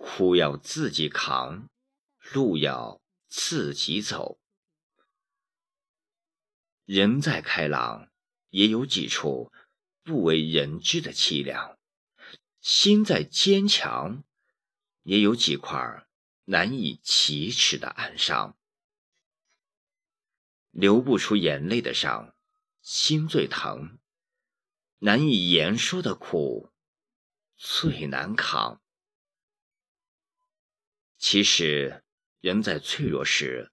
苦要自己扛，路要自己走。人在开朗，也有几处不为人知的凄凉；心在坚强，也有几块难以启齿的暗伤。流不出眼泪的伤，心最疼；难以言说的苦，最难扛。其实，人在脆弱时，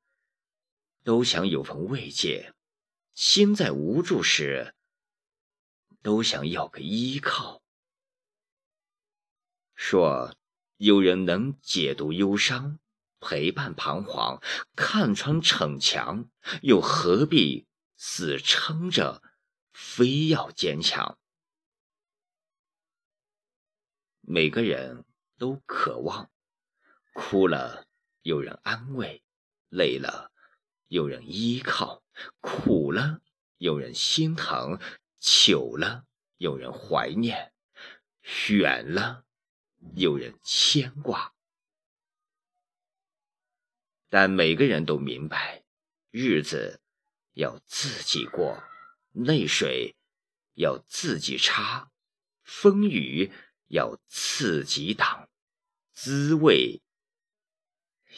都想有份慰藉。心在无助时，都想要个依靠。说有人能解读忧伤，陪伴彷徨，看穿逞强，又何必死撑着，非要坚强？每个人都渴望，哭了有人安慰，累了有人依靠。苦了，有人心疼；久了，有人怀念；远了，有人牵挂。但每个人都明白，日子要自己过，泪水要自己擦，风雨要自己挡，滋味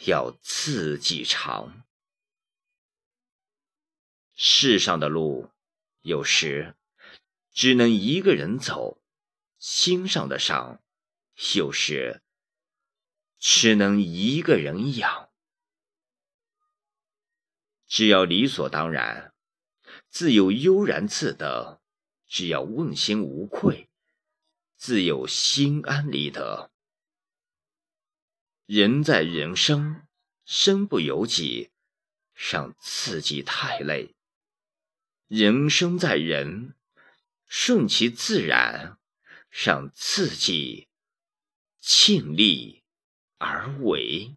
要自己尝。世上的路，有时只能一个人走；心上的伤，有时只能一个人养。只要理所当然，自有悠然自得；只要问心无愧，自有心安理得。人在人生，身不由己，让自己太累。人生在人，顺其自然，让自己尽力而为。